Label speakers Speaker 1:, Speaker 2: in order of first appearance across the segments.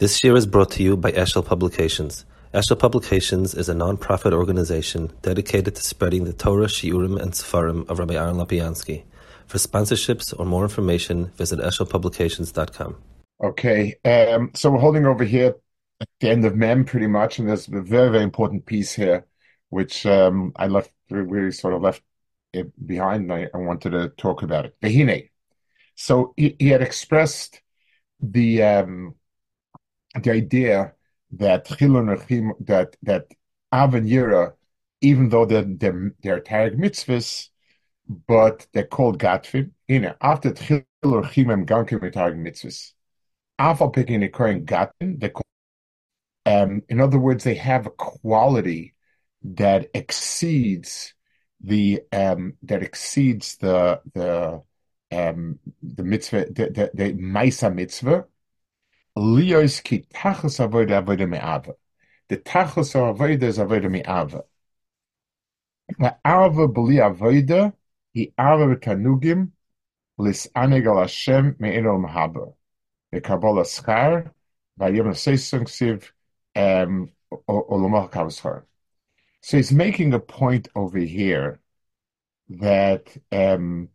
Speaker 1: This year is brought to you by Eshel Publications. Eshel Publications is a non-profit organization dedicated to spreading the Torah, Shiurim, and Sefarim of Rabbi Aaron Lapiansky. For sponsorships or more information, visit eshelpublications.com.
Speaker 2: Okay, um, so we're holding over here at the end of Mem pretty much, and there's a very, very important piece here, which um, I left, we sort of left it behind, and I, I wanted to talk about it. Behine. So he, he had expressed the um, the idea that that that Av and Yira, even though they're they're, they're mitzvahs, but they're called Gatvim. You know, after Chilur Chimem Gankim Tarek mitzvahs, Alpha picking a current Gatvim, they. Um, in other words, they have a quality that exceeds the um, that exceeds the the um, the mitzvah the the, the mitzvah Lios ki tachos avoda avoda me'ava. The tachos avoda is avoda me'ava. Ma'ava b'li avoda hi ava v'tanugim lis'aneg al Hashem me'en ol mahaba. V'kabol aschar v'ayom ha'seisung siv. So he's making a point over here that um,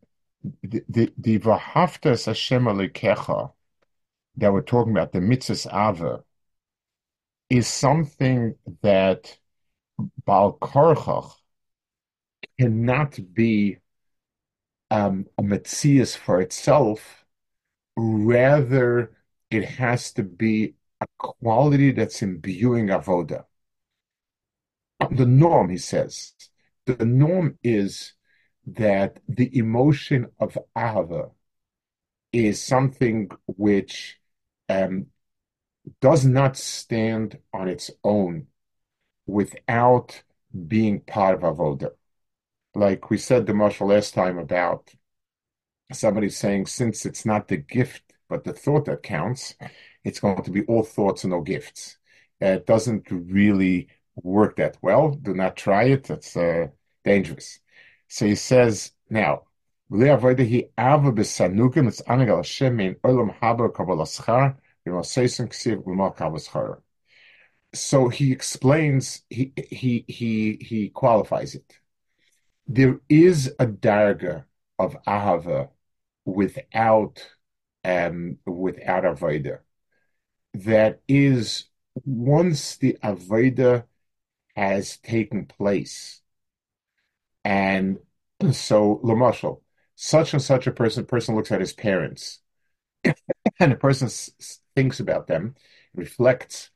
Speaker 2: the the, the Hashem alikecha that we're talking about, the mitzvah ava, is something that Baal Korchach cannot be um, a mitzias for itself. Rather, it has to be a quality that's imbuing avoda. The norm, he says, the norm is that the emotion of ava is something which um, does not stand on its own without being part of avoda. Like we said the marshal last time about somebody saying, since it's not the gift but the thought that counts, it's going to be all thoughts and no gifts. Uh, it doesn't really work that well. Do not try it. It's uh, dangerous. So he says now, so he explains he he he he qualifies it. There is a darga of ahava without um without avoda. That is once the avoda has taken place, and so Lamashal, such and such a person person looks at his parents and a person thinks about them reflects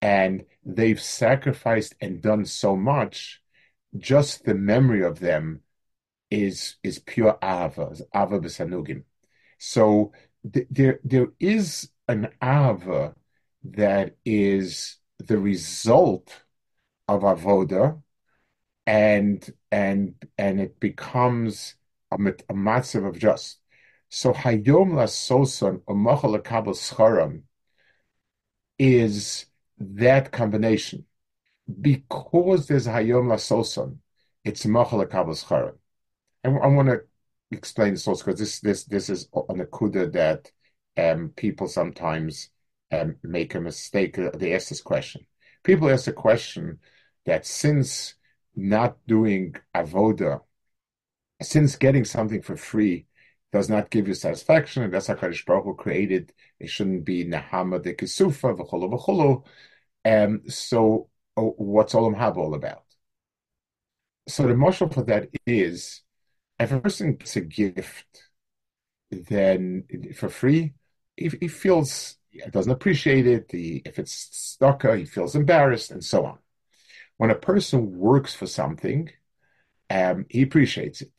Speaker 2: and they've sacrificed and done so much just the memory of them is is pure ava ava b'sanugim so th- there there is an ava that is the result of avoda and and and it becomes a, a massive of just. So Hayom La Soson Umachal Kabel Scharam is that combination. Because there's Hayom La Soson, it's Machal Kabel Scharam. And I want to explain this also because this this this is an akuda that um, people sometimes um, make a mistake. They ask this question. People ask the question that since not doing avoda since getting something for free does not give you satisfaction, and that's how Kadosh Baruch Hu created, it shouldn't be Nahama de Kisufa, v'cholo v'cholo. Um, so oh, what's Olam Haba all about? So the motion for that is, if a person gets a gift, then for free, he, he feels doesn't appreciate it. He, if it's stucca, he feels embarrassed, and so on. When a person works for something, um, he appreciates it.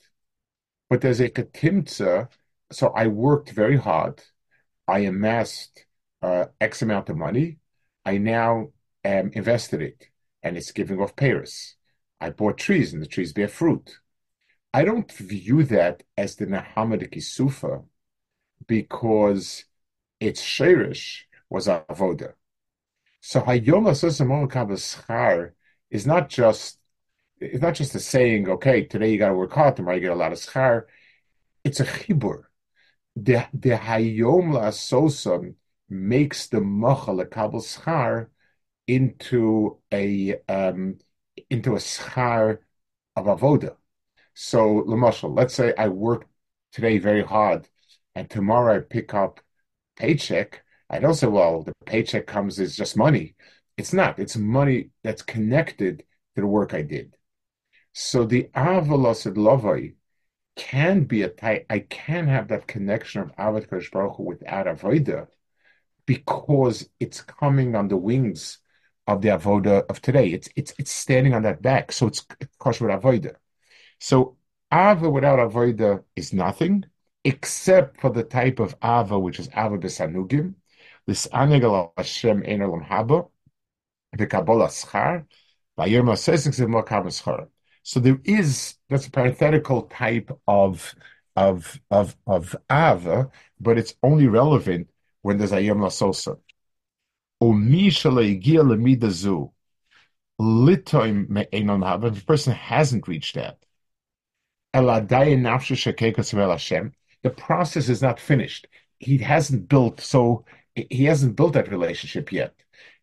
Speaker 2: But there's a katimtza. So I worked very hard. I amassed uh, X amount of money. I now um, invested it, and it's giving off payers. I bought trees, and the trees bear fruit. I don't view that as the Nahamad Kisufa because its shirish was avoda. So Hayom Schar is not just it's not just a saying, okay, today you got to work hard, tomorrow you get a lot of schar. It's a chibur. The the hayom soson makes the mocha lekabel schar into a um, into a schar of avoda. So, Lamashal, let's say I work today very hard, and tomorrow I pick up paycheck. I don't say, well, the paycheck comes is just money. It's not. It's money that's connected to the work I did. So the avalos lovai can be a type. I can have that connection of Avad Kodesh Baruch Hu without avoda, because it's coming on the wings of the avoda of today. It's it's it's standing on that back, so it's kosher with avoda. So ava without avoda is nothing, except for the type of ava which is ava besanugim. This anegal Hashem enelam haba, the kabbalah schar, vayirma schar. So there is that's a parenthetical type of of of of ava, but it's only relevant when there's ayam lasosa. If a person hasn't reached that, the process is not finished. He hasn't built so he hasn't built that relationship yet.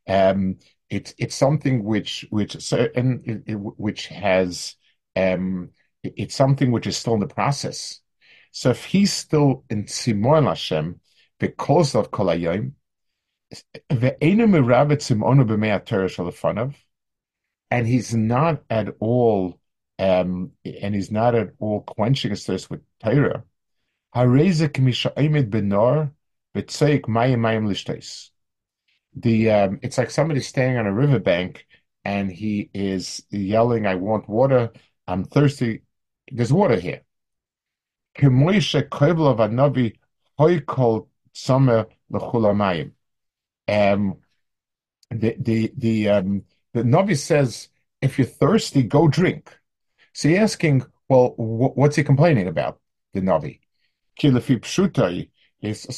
Speaker 2: Um, it's it's something which which certain which has um, it's something which is still in the process. So if he's still in Simon Hashem because of Kol Hayom, and he's not at all um, and he's not at all quenching his thirst with Torah. The um, it's like somebody standing on a riverbank and he is yelling, "I want water! I'm thirsty! There's water here." Um, the the the um, the Navi says, "If you're thirsty, go drink." So you're asking, well, what's he complaining about? The Navi. So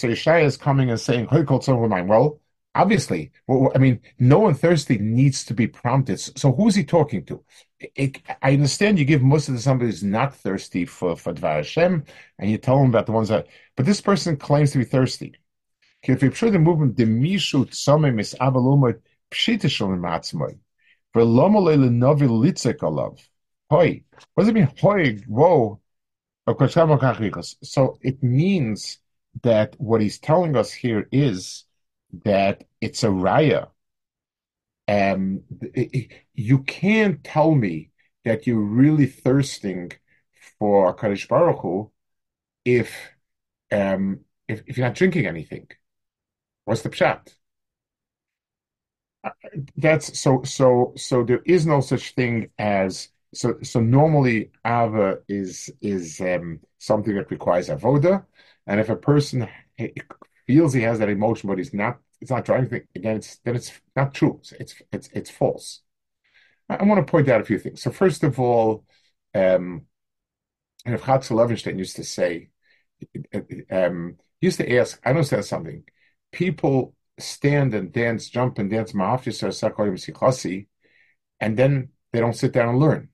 Speaker 2: Yeshaya is coming and saying, well, obviously, I mean, no one thirsty needs to be prompted. So who's he talking to? It, I understand you give most of somebody who's not thirsty for, for Dvar Hashem, and you tell them about the ones that, but this person claims to be thirsty. If you movement, the samim is pshitishal matzmoy. Alav. What does it mean? Whoa. So it means that what he's telling us here is that it's a raya. Um, you can't tell me that you're really thirsting for Kadosh Baruch Hu if, um, if, if you're not drinking anything. What's the pshat? Uh, that's so so so there is no such thing as so so normally ava is is um, something that requires avoda, and if a person feels he has that emotion but he's not it's not driving then it's then it's not true. It's it's it's false. I, I want to point out a few things. So first of all, um, and if Chatzkel Levenstein used to say, um, used to ask, I say something. People stand and dance, jump and dance and then they don't sit down and learn.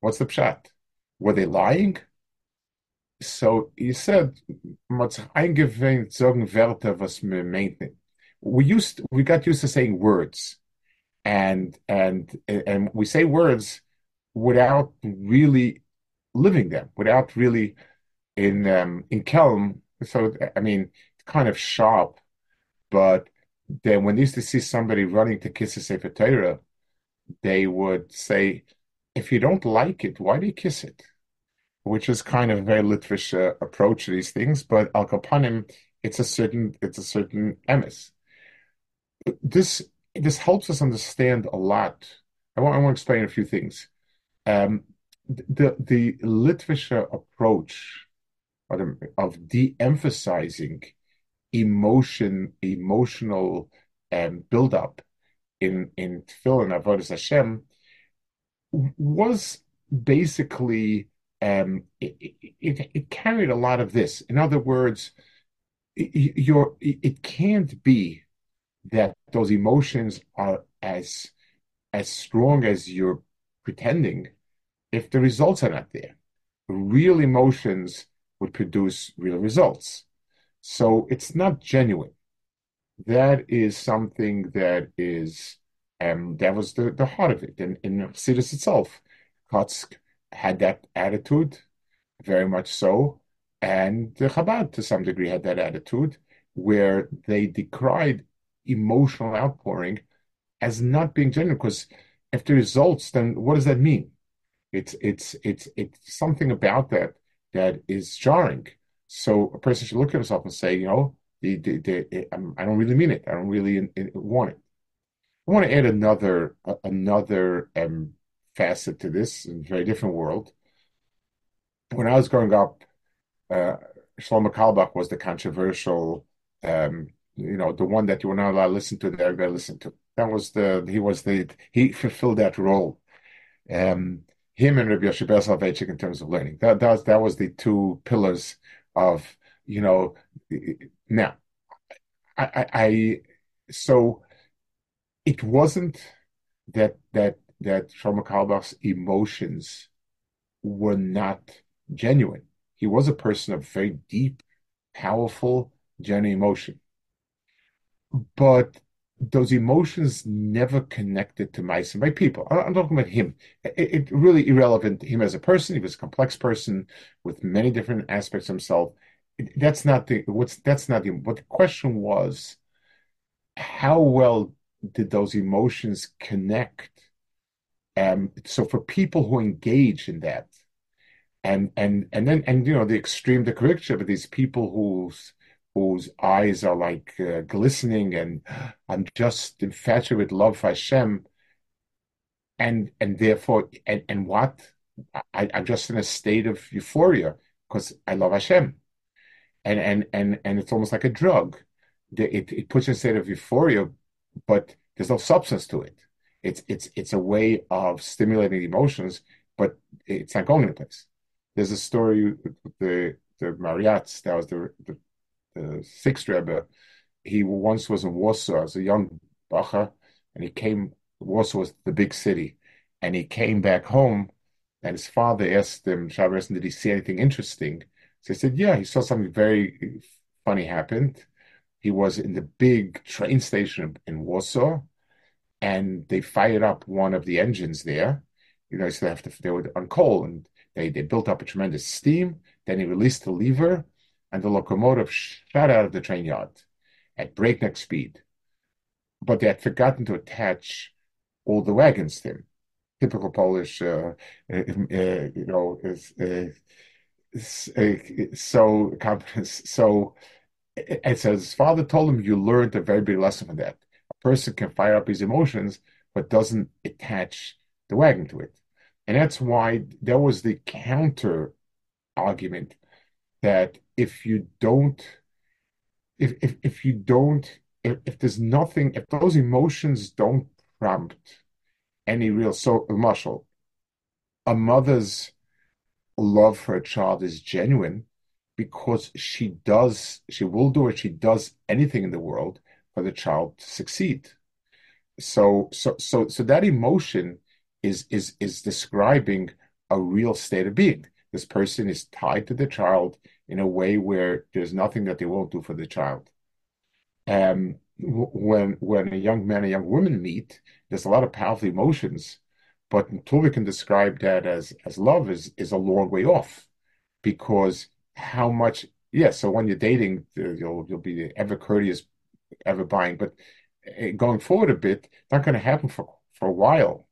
Speaker 2: What's the pshat? Were they lying? So he said, We used we got used to saying words, and and and we say words without really living them, without really in um, in Kelm. So I mean, it's kind of sharp, but then when they used to see somebody running to kiss a Sefer Torah, they would say, if you don't like it, why do you kiss it? Which is kind of a very Litvish approach to these things, but al kapanim, it's a certain it's a certain emes. This this helps us understand a lot. I want I want to explain a few things. Um, the the Litvish approach of, de-emphasizing emotion, emotional um, build-up in in Tefillin Avodas Hashem was basically um, it, it, it, carried a lot of this. In other words, your it can't be that those emotions are as as strong as you're pretending if the results are not there. Real emotions would produce real results. So it's not genuine. that is something that is um, that was the, the heart of it. And in Chassidus itself, Kotsk had that attitude, very much so, and the Chabad to some degree had that attitude, where they decried emotional outpouring as not being genuine. Because if the results, then what does that mean? It's it's it's it's something about that that is jarring. So a person should look at himself and say, you know, the, the, the, I don't really mean it. I don't really want it. I want to add another another um, facet to this, in a very different world. When I was growing up, uh, Shlomo Carlebach was the controversial, um, you know, the one that you were not allowed to listen to that everybody listened to. That was the he was the he fulfilled that role. Um, him and Rabbi Yoshe Soloveitchik in terms of learning. That that that was the two pillars of you know. Now, I, I, I so it wasn't that that that Shlomo Carlebach's emotions were not genuine. He was a person of very deep, powerful, genuine emotion. But those emotions never connected to mice and by people. I'm talking about him. It, it, really irrelevant. to Him as a person, he was a complex person with many different aspects of himself. That's not the what's that's not the what the question was. How well did those emotions connect? Um, so for people who engage in that, and and and then and you know the extreme the correction of these people whose whose eyes are like uh, glistening and I'm just infatuated with love for Hashem, and and therefore and and what I, I'm just in a state of euphoria because I love Hashem, and and and and it's almost like a drug. It it puts you in a state of euphoria, but there's no substance to it. It's it's it's a way of stimulating emotions, but it's not going place. There's a story the the Mariats, that was the the sixth Rebbe. He once was in Warsaw as a young bacher, and he came. Warsaw was the big city, and he came back home, and his father asked him, Shabbos, did he see anything interesting? So he said, yeah, he saw something very funny happened he was in the big train station in Warsaw, and they fired up one of the engines there. You know, so they have to they were on coal, and they they built up a tremendous steam. Then he released the lever, and the locomotive shot out of the train yard at breakneck speed. But they had forgotten to attach all the wagons to him. Typical Polish, uh, uh, uh you know, is uh, uh, so so it says his father told him you learned a very big lesson from that. A person can fire up his emotions, but doesn't attach the wagon to it. And that's why there was the counter argument that if you don't, if if, if you don't, if, if there's nothing, if those emotions don't prompt any real so muscle, a mother's love for a child is genuine, because she does, she will do it, she does anything in the world for the child to succeed. So, so, so, so that emotion is is is describing a real state of being. This person is tied to the child in a way where there's nothing that they won't do for the child. Um, when when a young man and a young woman meet, there's a lot of powerful emotions, but until we can describe that as as love is is a long way off, because how much yeah so when you're dating you'll you'll be ever courteous ever buying but eh, going forward a bit not going to happen for for a while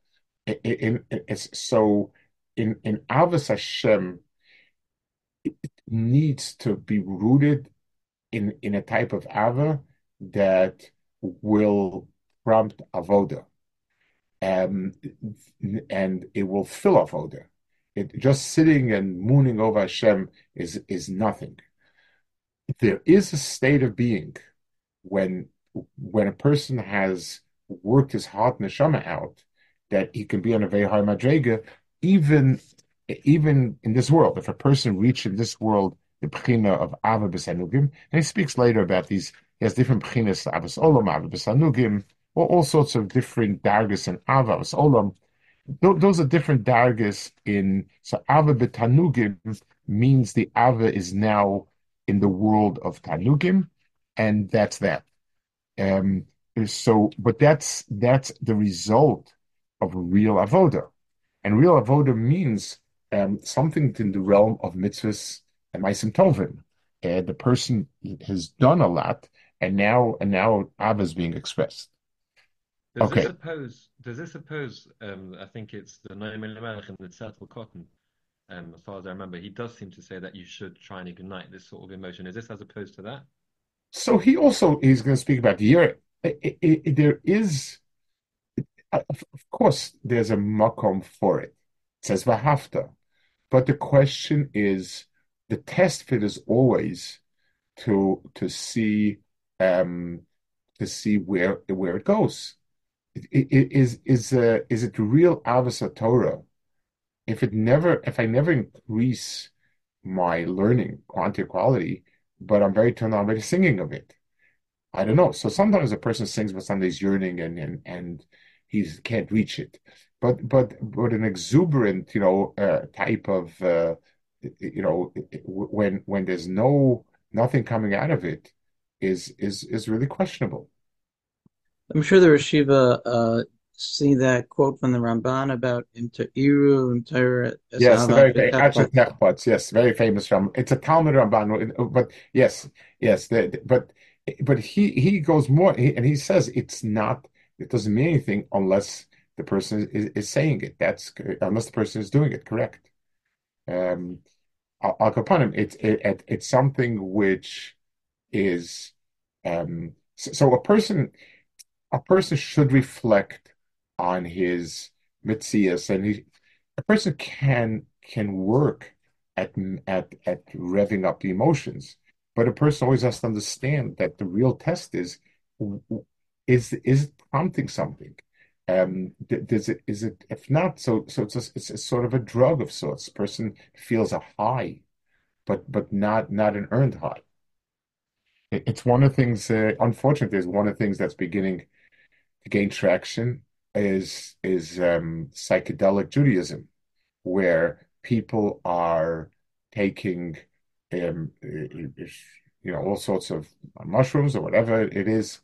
Speaker 2: it, it, it's so in in Avos Hashem it needs to be rooted in in a type of ava that will prompt avoda um, and it will fill avoda it, just sitting and mooning over Hashem is is nothing. There is a state of being when when a person has worked his heart neshama out that he can be on a very high madrega, even even in this world. If a person reaches in this world the b'china of Ava b'sanugim, and he speaks later about these, he has different b'chinas, Avas Olam, Ava b'sanugim, all, all sorts of different dargas and Ava, Avas Olam, those are different dargas in so Ava betanugim means the Ava is now in the world of Tanugim, and that's that. Um, so, but that's that's the result of a real avoda, and real avoda means um, something in the realm of mitzvahs and meisim tovim. Uh, the person has done a lot, and now and now Ava is being expressed.
Speaker 3: Does
Speaker 2: Okay.
Speaker 3: this oppose? Does this oppose? Um, I think it's the Noam Elimelech and the Tzetel Katan. Um, as far as I remember, he does seem to say that you should try and ignite this sort of emotion. Is this as opposed to that?
Speaker 2: So he also is going to speak about the year. I- I- I- there is, of of course, there's a makom for it. It says vahafta, but the question is, the test fit is always to to see um to see where where it goes. I- I- Is is uh, is it real avos Torah? If it never, if I never increase my learning quantity quality, but I'm very turned on by the singing of it. I don't know. So sometimes a person sings, but he's yearning and and and he can't reach it. But but but an exuberant, you know, uh, type of uh, you know, when when there's no nothing coming out of it, is is is really questionable.
Speaker 4: I'm sure the Rashiva uh, see that quote from the Ramban about Imta'iru, Imtaira
Speaker 2: Yes, very. Techbots, yes, very famous from. It's a Talmud Ramban, but yes, yes, but but he he goes more, he, and he says it's not. It doesn't mean anything unless the person is, is saying it. That's unless the person is doing it correct. Um, Al Kapanim, it's it, it, it's something which is um. So, so a person a person should reflect on his mitzias, and he, a person can can work at at at revving up the emotions, but a person always has to understand that the real test is is is it prompting something? Um, does it is it if not so so it's a, it's a sort of a drug of sorts. Person feels a high, but but not not an earned high. It's one of the things. Uh, unfortunately, is one of the things that's beginning to gain traction is is um, psychedelic Judaism, where people are taking um, you know all sorts of mushrooms or whatever it is,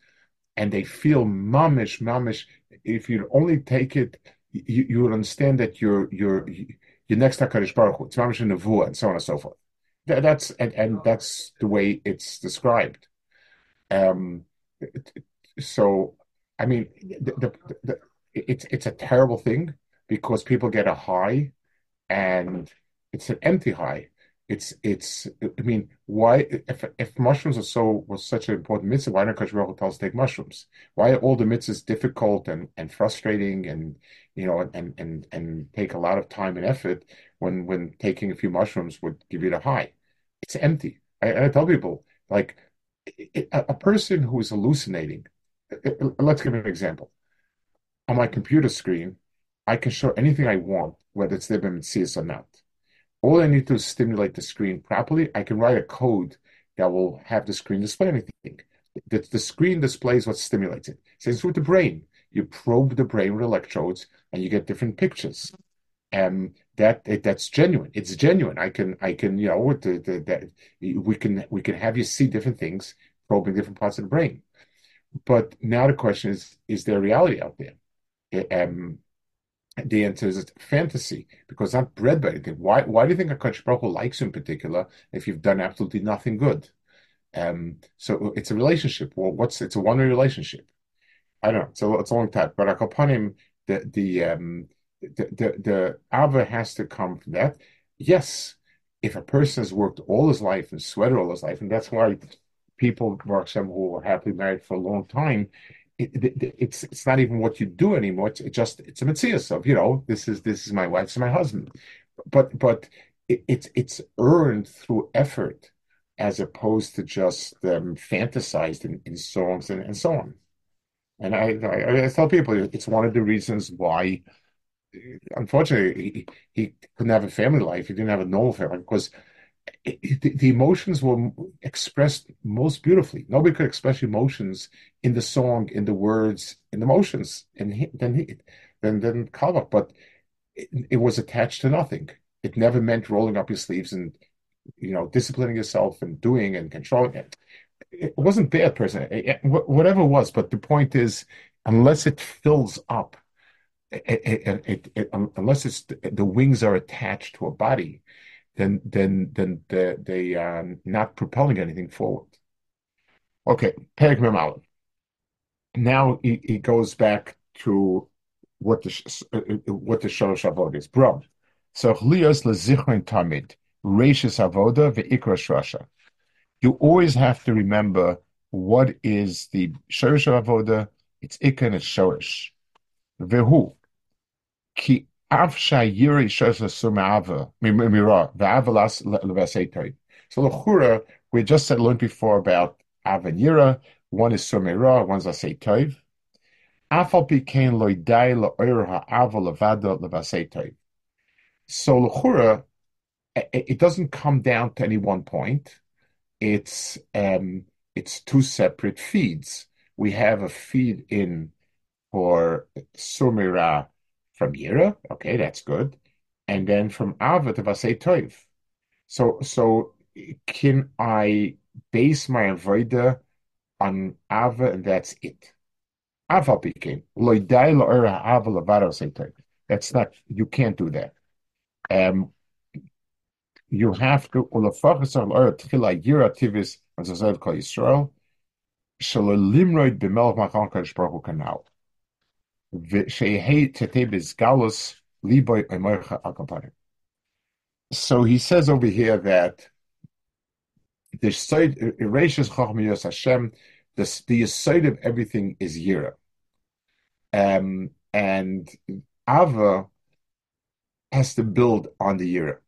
Speaker 2: and they feel mamish mamish. If you only take it, you, you would understand that you're you're you're next to Hakadosh Baruch Hu. It's mamish in nevuah and so on and so forth. That, that's and, and that's the way it's described. Um, so I mean, the, the, the, it's it's a terrible thing because people get a high, and it's an empty high. It's it's. I mean, why if if mushrooms are so was such an important mitzvah, why don't us to take mushrooms? Why are all the mitzvahs difficult and and frustrating and you know and and and take a lot of time and effort when when taking a few mushrooms would give you the high? It's empty. I, I tell people like a, a person who is hallucinating let's give an example. On my computer screen, I can show anything I want, whether it's Libim CS or not. All I need to stimulate the screen properly. I can write a code that will have the screen display anything. The, the screen displays what stimulates it. Same with the brain. You probe the brain with electrodes, and you get different pictures. And that that's genuine. It's genuine. I can I can you know the, the, we can we can have you see different things, probing different parts of the brain. But now the question is, is there reality out there? Um, the answer is fantasy because not bred by anything. Why, why do you think a Baruch likes you in particular if you've done absolutely nothing good? Um, so it's a relationship. Well, what's it's a one-way relationship. I don't know. It's a, it's a long time. But him, the the um the the, the Ava has to come from that. Yes, if a person has worked all his life and sweated all his life, and that's why people, Baruch Hashem, who are happily married for a long time, it, it, it's it's not even what you do anymore. It's just it's a mitzvah of you know this is this is my wife, this is my husband, but but it, it's it's earned through effort as opposed to just um, fantasized in, in songs and, and so on. And I, I, I tell people it's one of the reasons why, unfortunately, he, he couldn't have a family life. He didn't have a normal family because it, the, emotions were expressed most beautifully. Nobody could express emotions in the song, in the words, in the motions, and then he, then then Kalvach. But it, it, was attached to nothing. It never meant rolling up your sleeves and you know disciplining yourself and doing and controlling it. it wasn't bad person, whatever it was. But the point is, unless it fills up, it, unless it's the wings are attached to a body, then then then they, they are not propelling anything forward. Okay, Perik Memal. Now he goes back to what the uh, uh, what the Shalosh Avod is. Bro, so Lios lezichron tamid reishis avoda ve'ikra shrasha. You always have to remember what is the Shorish Avoda. It's ikra and it's Shorish. Vehu ki av shayiri shosha sumava mira ve'avalas levaseitoi. So lechura, we just said learned before about avanira. One is sumira, one's aseitoi. Afal pikein loidai la'oir ha'ava levada. So lechura, it doesn't come down to any one point. It's um, it's two separate feeds. We have a feed in for Sumira from Yira. Okay, that's good. And then from Ava to Vasei Toiv. So, so can I base my avoida on Ava and that's it? Ava became loidai lo'era Ava lavaro Toiv. That's not, you can't do that. Um, you have to ulafachas al or tchila yira tivis as a zed kol Yisrael shalolimroid b'melch machan kadosh baruch hu kanal So he says over here that the erashes Hashem. The the of everything is yira, um, and Ava has to build on the yira.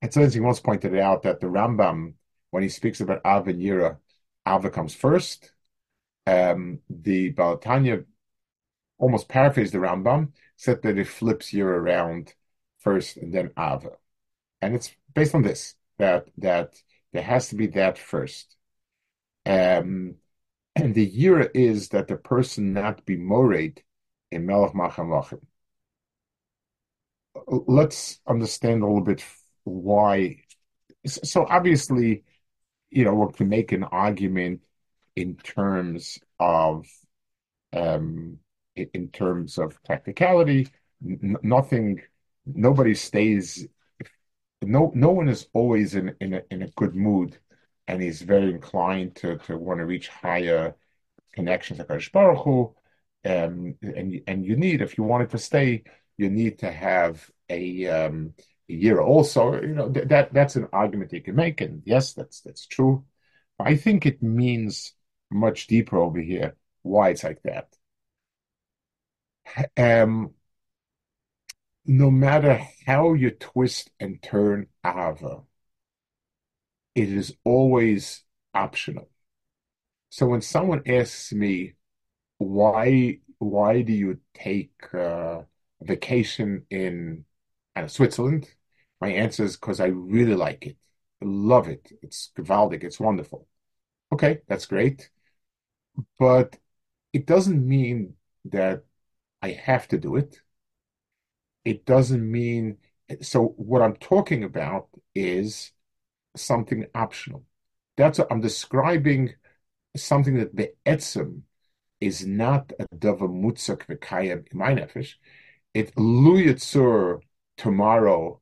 Speaker 2: And so he once pointed out that the Rambam, when he speaks about Av and Yira, Ava comes first. Um, the Baal HaTanya almost paraphrase the Rambam, said that it flips year around first and then Ava. And it's based on this, that that there has to be that first. Um, and the year is that the person not be mored in Melech Machamachim. Let's understand a little bit why. So obviously, you know, we can make an argument in terms of um, in terms of practicality. Nothing, nobody stays. No, no one is always in in a, good mood, and is very inclined to want to reach higher connections like Baruch Hu. Um, and and you need if you wanted to stay, you need to have a um, year also you know th- that that's an argument you can make and yes that's that's true i think it means much deeper over here why it's like that um no matter how you twist and turn ava it is always optional so when someone asks me why why do you take uh, vacation in uh, Switzerland my answer is because I really like it. I love it. It's gewaldig. It's wonderful. Okay, that's great. But it doesn't mean that I have to do it. It doesn't mean so what I'm talking about is something optional. That's what I'm describing something that the etzem is not a dava mutzak v'kayem in my. It luyatzur tomorrow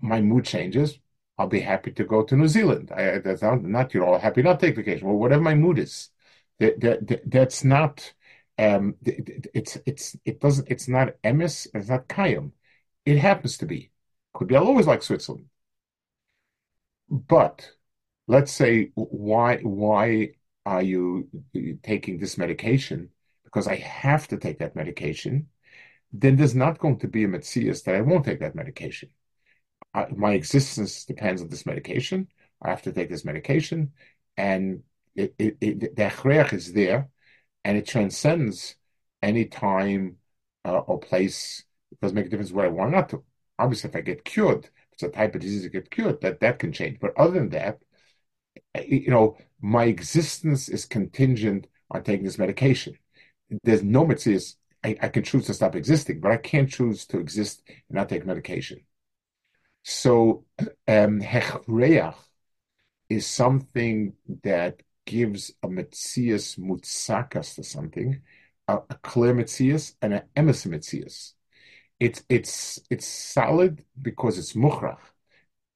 Speaker 2: my mood changes, I'll be happy to go to New Zealand. I, that's not, not you're all happy not take vacation. Well, whatever my mood is, that, that, that's not. Um, it's it's it doesn't. It's not emis. It's not kayam. It happens to be. Could be. I'll always like Switzerland. But let's say why why are you taking this medication? Because I have to take that medication. Then there's not going to be a metzias that I won't take that medication. I, my existence depends on this medication. I have to take this medication, and it, it, it, the achrech is there, and it transcends any time uh, or place. It doesn't make a difference where I want not to. Obviously, if I get cured, it's a type of disease that get cured, that that can change. But other than that, you know, my existence is contingent on taking this medication. There's no mitzvah. I, I can choose to stop existing, but I can't choose to exist and not take medication. So um, is something that gives a metzias mutsakas to something, a, a clear metzias and an emes metzias. It's it's it's solid because it's muhrach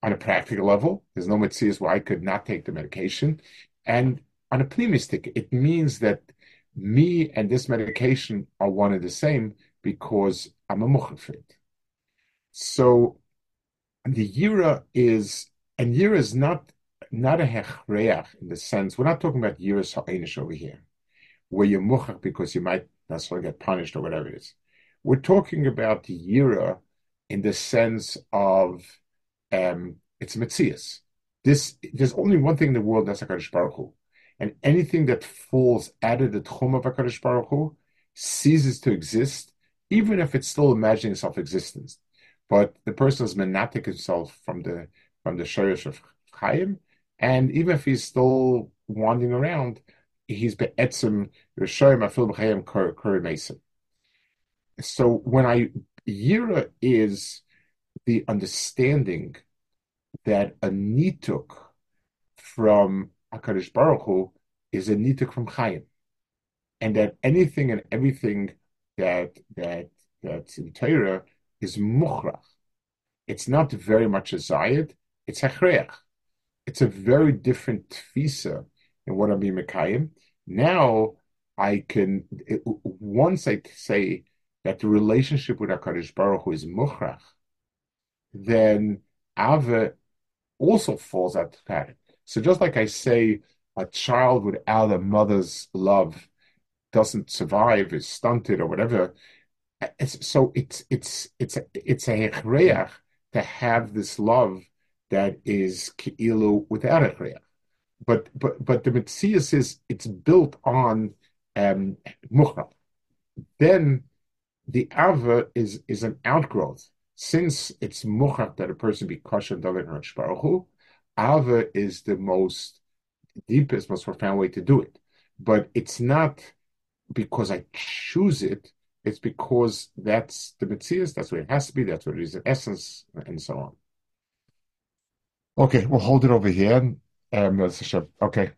Speaker 2: on a practical level. There's no metzias where I could not take the medication, and on a pneumistic, it means that me and this medication are one and the same because I'm a muchafit. So the yira is, and yira is not not a hechreach in the sense we're not talking about yiras ha'enish over here, where you're muchach because you might necessarily get punished or whatever it is. We're talking about the yira in the sense of um, it's mitzias. This there's only one thing in the world that's Hakadosh Baruch Hu, and anything that falls out of the tchum of Hakadosh Baruch Hu ceases to exist, even if it's still imagining self-existence. But the person is menatic himself from the from the shayrish of Chaim, and even if he's still wandering around, he's be'etzim Rishayim Afil B'Chayim Mason. So when I Yira is the understanding that a nituk from Hakadosh Baruch Hu is a nituk from Chaim, and that anything and everything that that that's in Torah is muchrach. It's not very much a zayid; it's hechreach. It's a very different tfisa in what I'm being mekayim. Now I can it, once I say that the relationship with Hakadosh Baruch Hu is muchrach, then Ava also falls out of pattern. So just like I say, a child without a mother's love doesn't survive, is stunted or whatever. It's, so it's it's it's it's a hechreach to have this love that is keilu without a. But but but the mitzias is it's built on um. Then the ava is is an outgrowth. Since it's muchach that a person be kosher david Baruch Hu, ava is the most deepest, most profound way to do it. But it's not because I choose it. It's because that's the mitzias. That's what it has to be. That's what it is in essence, and so on. Okay, we'll hold it over here. Um, okay.